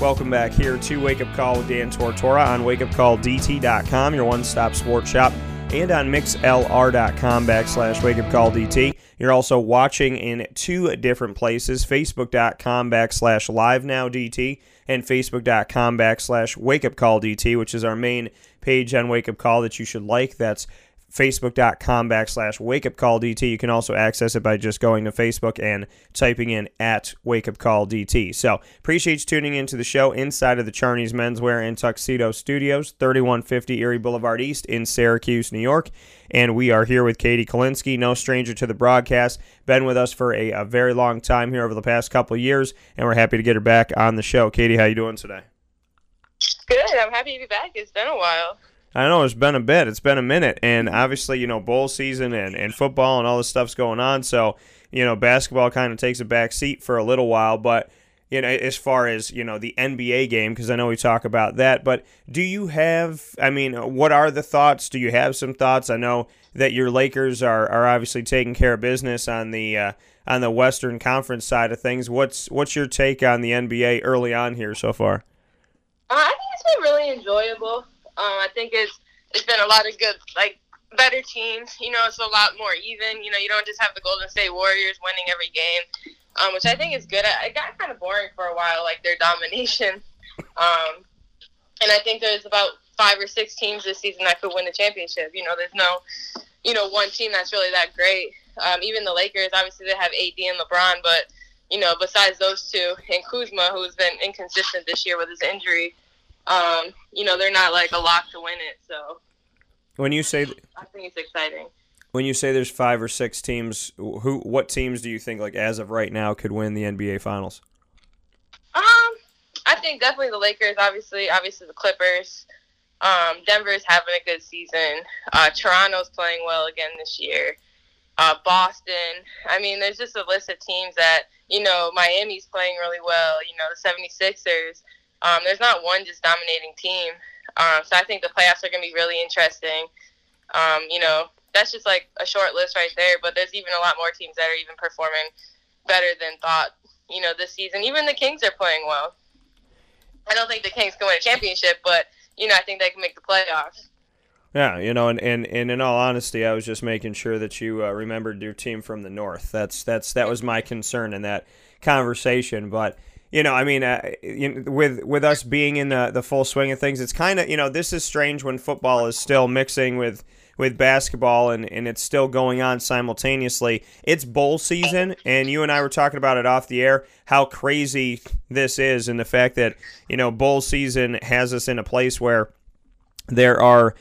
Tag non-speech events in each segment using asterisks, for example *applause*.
Welcome back here to Wake Up Call with Dan Tortora on wakeupcalldt.com, your one stop sports shop, and on mixlr.com backslash wakeupcalldt. You're also watching in two different places facebook.com backslash live now DT and facebook.com backslash wakeupcalldt, which is our main page on Wake Up Call that you should like. That's facebook.com backslash wake up call DT. You can also access it by just going to Facebook and typing in at wake up call DT. So appreciate you tuning into the show inside of the Charney's Menswear and Tuxedo Studios, 3150 Erie Boulevard East in Syracuse, New York. And we are here with Katie Kalinsky, no stranger to the broadcast. Been with us for a, a very long time here over the past couple years, and we're happy to get her back on the show. Katie, how you doing today? Good. I'm happy to be back. It's been a while. I know it's been a bit. It's been a minute, and obviously, you know, bowl season and, and football and all this stuff's going on. So, you know, basketball kind of takes a back seat for a little while. But you know, as far as you know, the NBA game, because I know we talk about that. But do you have? I mean, what are the thoughts? Do you have some thoughts? I know that your Lakers are, are obviously taking care of business on the uh, on the Western Conference side of things. What's what's your take on the NBA early on here so far? Uh, I think it's been really enjoyable. Um, I think it's it's been a lot of good like better teams. You know, it's a lot more even. You know, you don't just have the Golden State Warriors winning every game, um, which I think is good. It got kind of boring for a while, like their domination. *laughs* Um, and I think there's about five or six teams this season that could win the championship. You know, there's no, you know, one team that's really that great. Um, even the Lakers, obviously, they have AD and LeBron, but you know, besides those two and Kuzma, who's been inconsistent this year with his injury, um, you know, they're not like a lock to win it. So when you say, I think it's exciting. When you say there's five or six teams, who, what teams do you think, like as of right now, could win the NBA Finals? Um, I think definitely the Lakers. Obviously, obviously the Clippers. Um, Denver's having a good season. Uh, Toronto's playing well again this year. Uh, Boston. I mean, there's just a list of teams that, you know, Miami's playing really well. You know, the 76ers. Um, there's not one just dominating team. Um, so I think the playoffs are going to be really interesting. Um, you know, that's just like a short list right there, but there's even a lot more teams that are even performing better than thought, you know, this season. Even the Kings are playing well. I don't think the Kings can win a championship, but, you know, I think they can make the playoffs. Yeah, you know, and, and, and in all honesty, I was just making sure that you uh, remembered your team from the north. That's that's that was my concern in that conversation. But you know, I mean, uh, you know, with with us being in the the full swing of things, it's kind of you know this is strange when football is still mixing with with basketball and, and it's still going on simultaneously. It's bowl season, and you and I were talking about it off the air how crazy this is, and the fact that you know bowl season has us in a place where there are,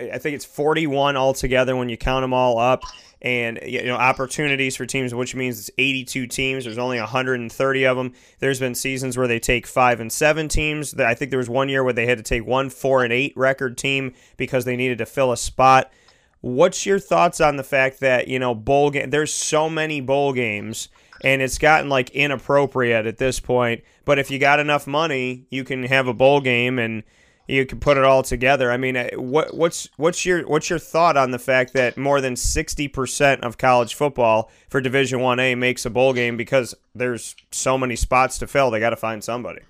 I think it's 41 altogether when you count them all up and you know opportunities for teams, which means it's 82 teams. There's only 130 of them. There's been seasons where they take five and seven teams. I think there was one year where they had to take one four and eight record team because they needed to fill a spot. What's your thoughts on the fact that you know bowl game? There's so many bowl games, and it's gotten like inappropriate at this point. But if you got enough money, you can have a bowl game and you can put it all together. I mean, uh, what what's what's your what's your thought on the fact that more than sixty percent of college football for Division One A makes a bowl game because there's so many spots to fill. They got to find somebody.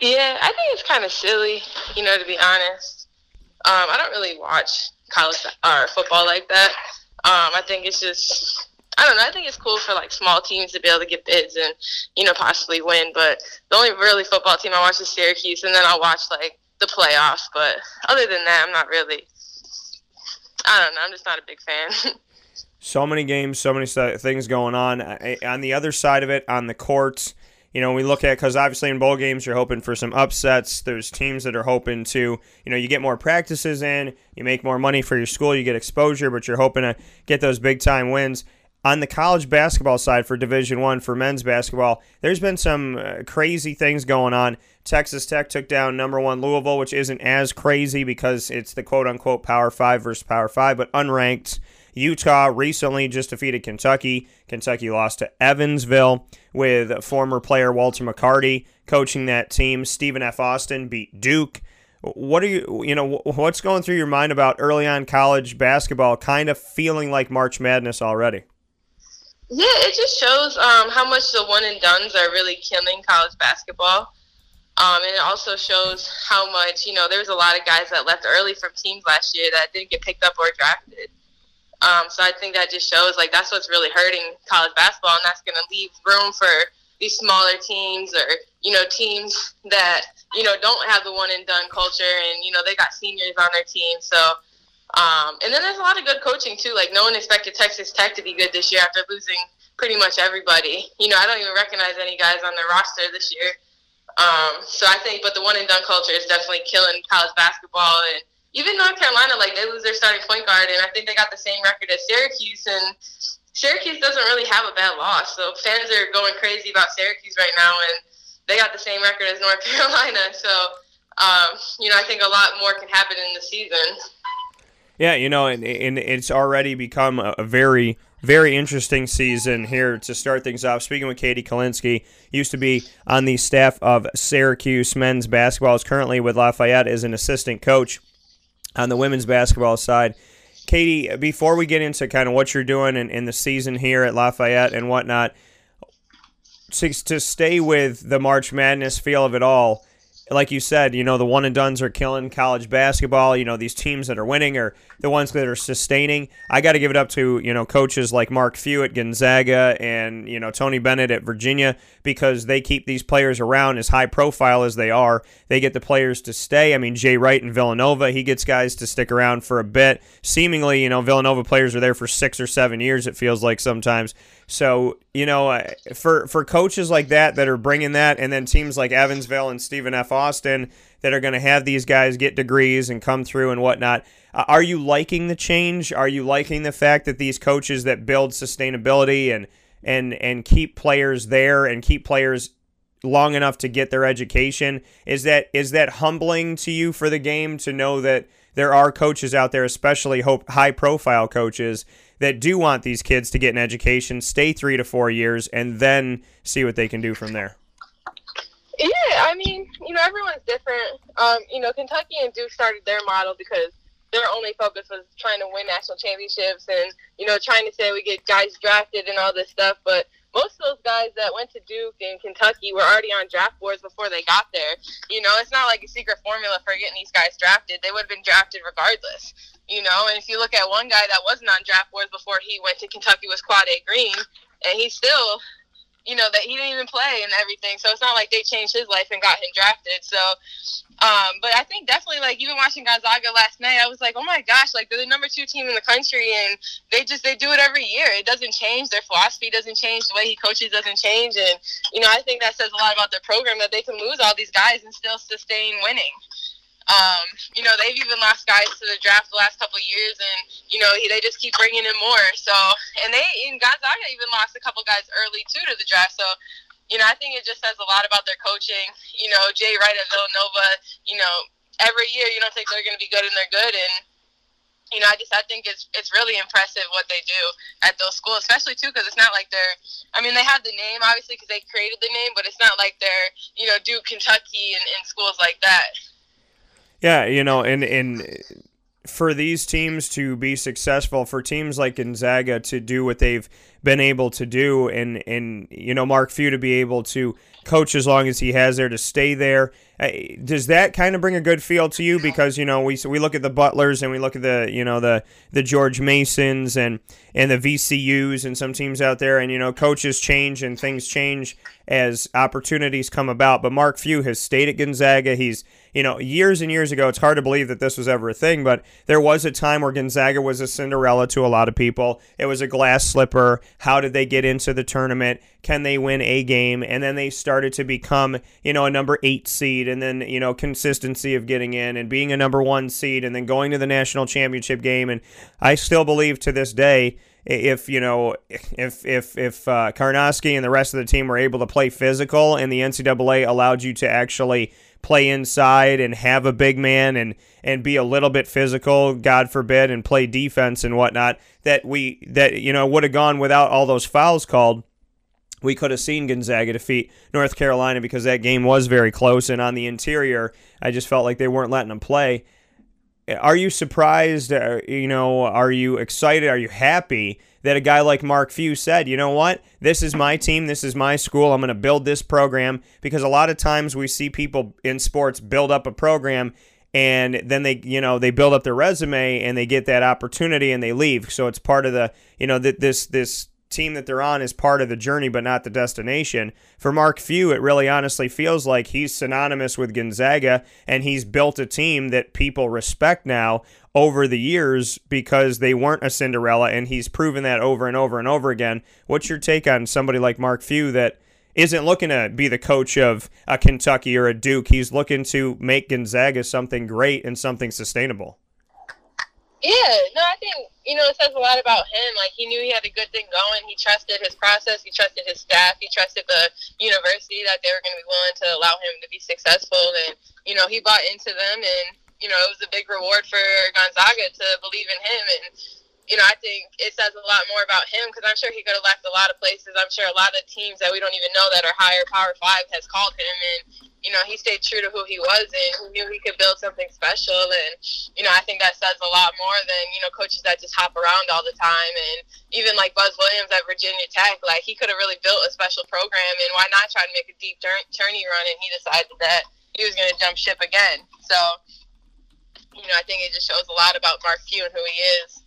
Yeah, I think it's kind of silly, you know, to be honest. Um, I don't really watch college or football like that. Um, I think it's just I don't know. I think it's cool for like small teams to be able to get bids and you know possibly win. But the only really football team I watch is Syracuse, and then I'll watch like the playoffs. But other than that, I'm not really. I don't know. I'm just not a big fan. *laughs* so many games, so many things going on. On the other side of it, on the courts, you know, we look at because obviously in bowl games you're hoping for some upsets. There's teams that are hoping to, you know, you get more practices in, you make more money for your school, you get exposure, but you're hoping to get those big time wins on the college basketball side for Division One for men's basketball, there's been some uh, crazy things going on. Texas Tech took down number one Louisville, which isn't as crazy because it's the quote unquote Power Five versus Power Five, but unranked. Utah recently just defeated Kentucky. Kentucky lost to Evansville with former player Walter McCarty coaching that team. Stephen F. Austin beat Duke. What are you, you know, what's going through your mind about early on college basketball kind of feeling like March Madness already? Yeah, it just shows um, how much the one and dones are really killing college basketball. Um, and it also shows how much, you know, there was a lot of guys that left early from teams last year that didn't get picked up or drafted. Um, so I think that just shows like that's what's really hurting college basketball, and that's going to leave room for these smaller teams or you know teams that you know don't have the one and done culture, and you know they got seniors on their team. So um, and then there's a lot of good coaching too. Like no one expected Texas Tech to be good this year after losing pretty much everybody. You know I don't even recognize any guys on their roster this year. Um, so I think, but the one and done culture is definitely killing college basketball and even North Carolina, like they lose their starting point guard, and I think they got the same record as Syracuse, and Syracuse doesn't really have a bad loss. So fans are going crazy about Syracuse right now, and they got the same record as North *laughs* Carolina. So, um, you know, I think a lot more can happen in the season. Yeah, you know, and, and it's already become a very, very interesting season here to start things off. Speaking with Katie Kalinsky, used to be on the staff of Syracuse men's basketball, is currently with Lafayette as an assistant coach on the women's basketball side. Katie, before we get into kind of what you're doing in, in the season here at Lafayette and whatnot, to, to stay with the March Madness feel of it all, like you said, you know, the one and dones are killing college basketball. You know, these teams that are winning are the ones that are sustaining. I got to give it up to, you know, coaches like Mark Few at Gonzaga and, you know, Tony Bennett at Virginia because they keep these players around as high profile as they are. They get the players to stay. I mean, Jay Wright in Villanova, he gets guys to stick around for a bit. Seemingly, you know, Villanova players are there for six or seven years, it feels like sometimes. So you know, for for coaches like that that are bringing that, and then teams like Evansville and Stephen F. Austin that are going to have these guys get degrees and come through and whatnot. Uh, are you liking the change? Are you liking the fact that these coaches that build sustainability and and and keep players there and keep players long enough to get their education is that is that humbling to you for the game to know that there are coaches out there, especially hope high profile coaches that do want these kids to get an education, stay three to four years, and then see what they can do from there. Yeah, I mean, you know, everyone's different. Um, you know, Kentucky and Duke started their model because their only focus was trying to win national championships and, you know, trying to say we get guys drafted and all this stuff. But most of those guys that went to Duke and Kentucky were already on draft boards before they got there. You know, it's not like a secret formula for getting these guys drafted. They would have been drafted regardless. You know, and if you look at one guy that wasn't on draft boards before he went to Kentucky was Quade Green, and he still you know that he didn't even play and everything. So it's not like they changed his life and got him drafted. So, um, but I think definitely like even watching Gonzaga last night, I was like, oh my gosh, like they're the number two team in the country, and they just they do it every year. It doesn't change. Their philosophy doesn't change. The way he coaches doesn't change. And you know, I think that says a lot about their program that they can lose all these guys and still sustain winning. Um, you know, they've even lost guys to the draft the last couple years, and you know they just keep bringing in more. So, and they in Gonzaga even lost a couple guys early too to the draft. So, you know, I think it just says a lot about their coaching. You know, Jay Wright at Villanova. You know, every year you don't think they're going to be good, and they're good, and you know, I just I think it's it's really impressive what they do at those schools, especially too because it's not like they're. I mean, they have the name obviously because they created the name, but it's not like they're you know Duke, Kentucky, and, and schools like that. Yeah, you know, and and for these teams to be successful, for teams like Gonzaga to do what they've been able to do, and and you know Mark Few to be able to coach as long as he has there to stay there. Uh, does that kind of bring a good feel to you? Because you know we we look at the Butlers and we look at the you know the the George Masons and and the VCU's and some teams out there, and you know coaches change and things change as opportunities come about. But Mark Few has stayed at Gonzaga. He's you know, years and years ago, it's hard to believe that this was ever a thing, but there was a time where Gonzaga was a Cinderella to a lot of people. It was a glass slipper. How did they get into the tournament? Can they win a game? And then they started to become, you know, a number eight seed, and then, you know, consistency of getting in and being a number one seed, and then going to the national championship game. And I still believe to this day, if you know if if if uh, Karnowski and the rest of the team were able to play physical and the NCAA allowed you to actually play inside and have a big man and and be a little bit physical, God forbid, and play defense and whatnot, that we that you know would have gone without all those fouls called. We could have seen Gonzaga defeat North Carolina because that game was very close, and on the interior, I just felt like they weren't letting them play. Are you surprised? Uh, you know, are you excited? Are you happy that a guy like Mark Few said, you know what? This is my team. This is my school. I'm going to build this program because a lot of times we see people in sports build up a program and then they you know they build up their resume and they get that opportunity and they leave so it's part of the you know that this this team that they're on is part of the journey but not the destination. For Mark Few, it really honestly feels like he's synonymous with Gonzaga and he's built a team that people respect now over the years because they weren't a Cinderella and he's proven that over and over and over again. What's your take on somebody like Mark Few that isn't looking to be the coach of a Kentucky or a Duke? He's looking to make Gonzaga something great and something sustainable. Yeah, no, I think you know it says a lot about him. Like he knew he had a good thing going. He trusted his process. He trusted his staff. He trusted the university that they were going to be willing to allow him to be successful. And you know he bought into them, and you know it was a big reward for Gonzaga to believe in him. And you know, I think it says a lot more about him because I'm sure he could have left a lot of places. I'm sure a lot of teams that we don't even know that are higher Power Five has called him, and you know, he stayed true to who he was and he knew he could build something special. And you know, I think that says a lot more than you know coaches that just hop around all the time. And even like Buzz Williams at Virginia Tech, like he could have really built a special program. And why not try to make a deep tourney run? And he decided that he was going to jump ship again. So. You know, I think it just shows a lot about Mark Few and who he is.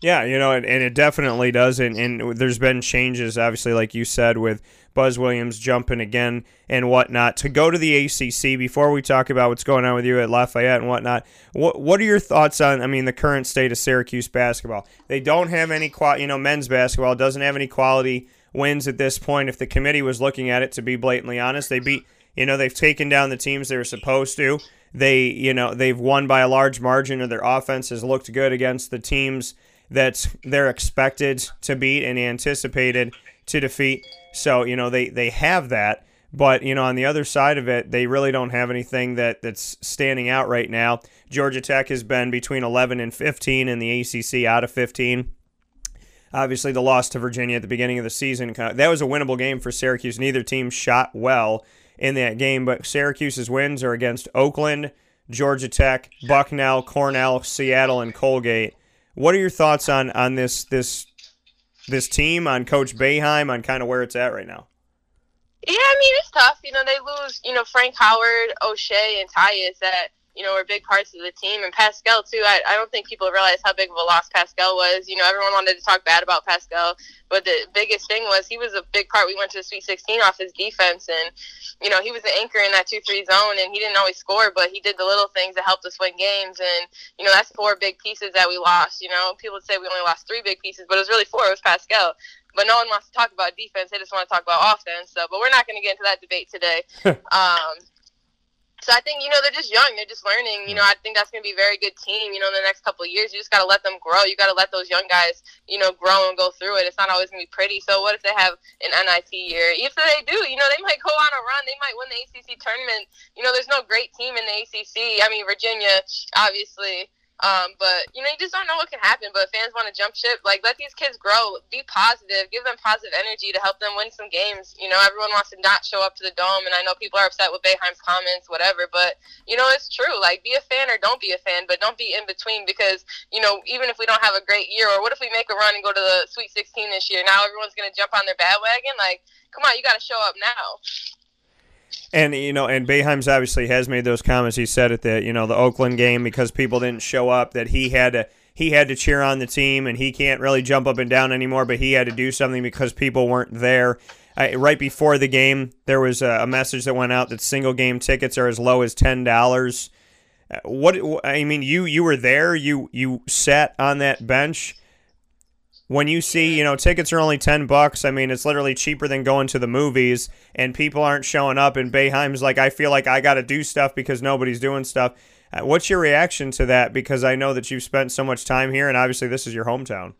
Yeah, you know, and, and it definitely does. And, and there's been changes, obviously, like you said, with Buzz Williams jumping again and whatnot. To go to the ACC, before we talk about what's going on with you at Lafayette and whatnot, what what are your thoughts on? I mean, the current state of Syracuse basketball. They don't have any qual, you know, men's basketball doesn't have any quality wins at this point. If the committee was looking at it, to be blatantly honest, they beat. You know, they've taken down the teams they were supposed to. They, you know, they've won by a large margin, or their offense has looked good against the teams that they're expected to beat and anticipated to defeat. So, you know, they, they have that. But, you know, on the other side of it, they really don't have anything that, that's standing out right now. Georgia Tech has been between 11 and 15 in the ACC out of 15. Obviously, the loss to Virginia at the beginning of the season, that was a winnable game for Syracuse. Neither team shot well in that game, but Syracuse's wins are against Oakland, Georgia Tech, Bucknell, Cornell, Seattle, and Colgate. What are your thoughts on on this this this team, on Coach Boeheim, on kind of where it's at right now? Yeah, I mean it's tough. You know, they lose. You know, Frank Howard, Oshae, and Tyus that you know, were big parts of the team. And Paschal, too, I, I don't think people realize how big of a loss Paschal was. You know, everyone wanted to talk bad about Paschal, but the biggest thing was he was a big part. We went to the Sweet 16 off his defense, and, you know, he was the anchor in that 2 3 zone, and he didn't always score, but he did the little things that helped us win games. And, you know, that's four big pieces that we lost. You know, people say we only lost three big pieces, but it was really four. It was Paschal but no one wants to talk about defense. They just want to talk about offense. So, but we're not going to get into that debate today. *laughs* um, so I think you know they're just young, they're just learning. You know, I think that's going to be a very good team. You know, in the next couple of years, you just got to let them grow. You got to let those young guys, you know, grow and go through it. It's not always going to be pretty. So what if they have an NIT year? If they do, you know, they might go on a run. They might win the ACC tournament. You know, there's no great team in the ACC. I mean, Virginia, obviously. Um, but you know, you just don't know what can happen. But fans want to jump ship. Like, let these kids grow. Be positive. Give them positive energy to help them win some games. You know, everyone wants to not show up to the dome, and I know people are upset with Boeheim's comments, whatever. But you know, it's true. Like, be a fan or don't be a fan, but don't be in between because you know, even if we don't have a great year, or what if we make a run and go to the Sweet 16 this year? Now everyone's gonna jump on their bandwagon. Like, come on, you got to show up now. And you know, and Boeheim's obviously has made those comments. He said at the you know the Oakland game because people didn't show up that he had to he had to cheer on the team and he can't really jump up and down anymore. But he had to do something because people weren't there. I, right before the game, there was a, a, message that went out that single game tickets are as low as ten dollars. Uh, what I mean, you you were there. You you sat on that bench when you see, you know, tickets are only 10 bucks, I mean, it's literally cheaper than going to the movies and people aren't showing up and Boeheim's like I feel like I got to do stuff because nobody's doing stuff. Uh, what's your reaction to that because I know that you've spent so much time here and obviously this is your hometown.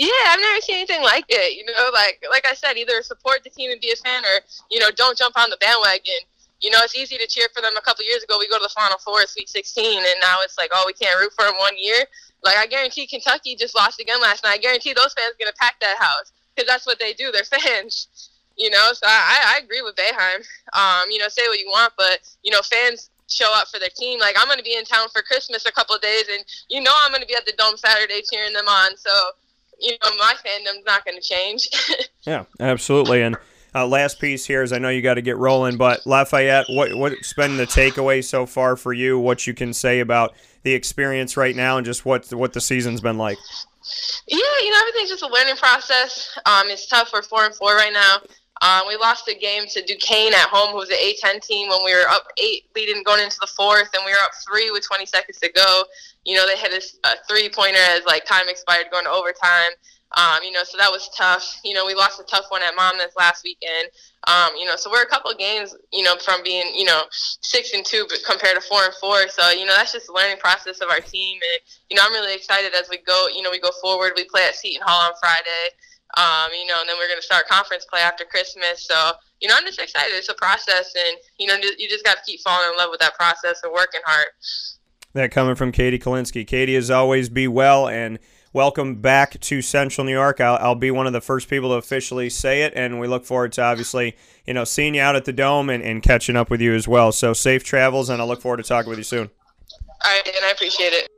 Yeah, I've never seen anything like it. You know, like like I said, either support the team and be a fan, or you know, don't jump on the bandwagon. You know, it's easy to cheer for them. A couple years ago, we go to the Final Four, Sweet 16, and now it's like, oh, we can't root for them one year. Like I guarantee Kentucky just lost again last night. I guarantee those fans are gonna pack that house because that's what they do. They're fans. *laughs* You know, so I, I agree with Boeheim. Um, you know, say what you want, but you know, fans show up for their team. Like I'm gonna be in town for Christmas a couple days, and you know I'm gonna be at the Dome Saturday cheering them on. So you know my fandom's not gonna change. *laughs* yeah, absolutely. And uh, last piece here is I know you got to get rolling, but Lafayette, what what's been the takeaway so far for you? What you can say about the experience right now, and just what what the season's been like? Yeah, you know everything's just a learning process. Um, it's tough. We're four and four right now. Um, we lost a game to Duquesne at home, who was an A10 team, when we were up eight, leading going into the fourth, and we were up three with 20 seconds to go. You know, they hit a, a three pointer as like time expired, going to overtime. Um, you know, so that was tough. You know, we lost a tough one at Monmouth last weekend. Um, you know, so we're a couple games, you know, from being, you know, six and two compared to four and four. So, you know, that's just the learning process of our team. And, you know, I'm really excited as we go, you know, we go forward. We play at Seton Hall on Friday. Um, you know, and then we're going to start conference play after Christmas. So, you know, I'm just excited. It's a process, and you know, you just got to keep falling in love with that process and working hard. That coming from Katie Kalinsky. Katie, as always, be well and welcome back to Central New York. I'll, I'll, be one of the first people to officially say it, and we look forward to obviously, you know, seeing you out at the Dome and, and catching up with you as well. So safe travels, and I look forward to talking with you soon. All right, and I appreciate it.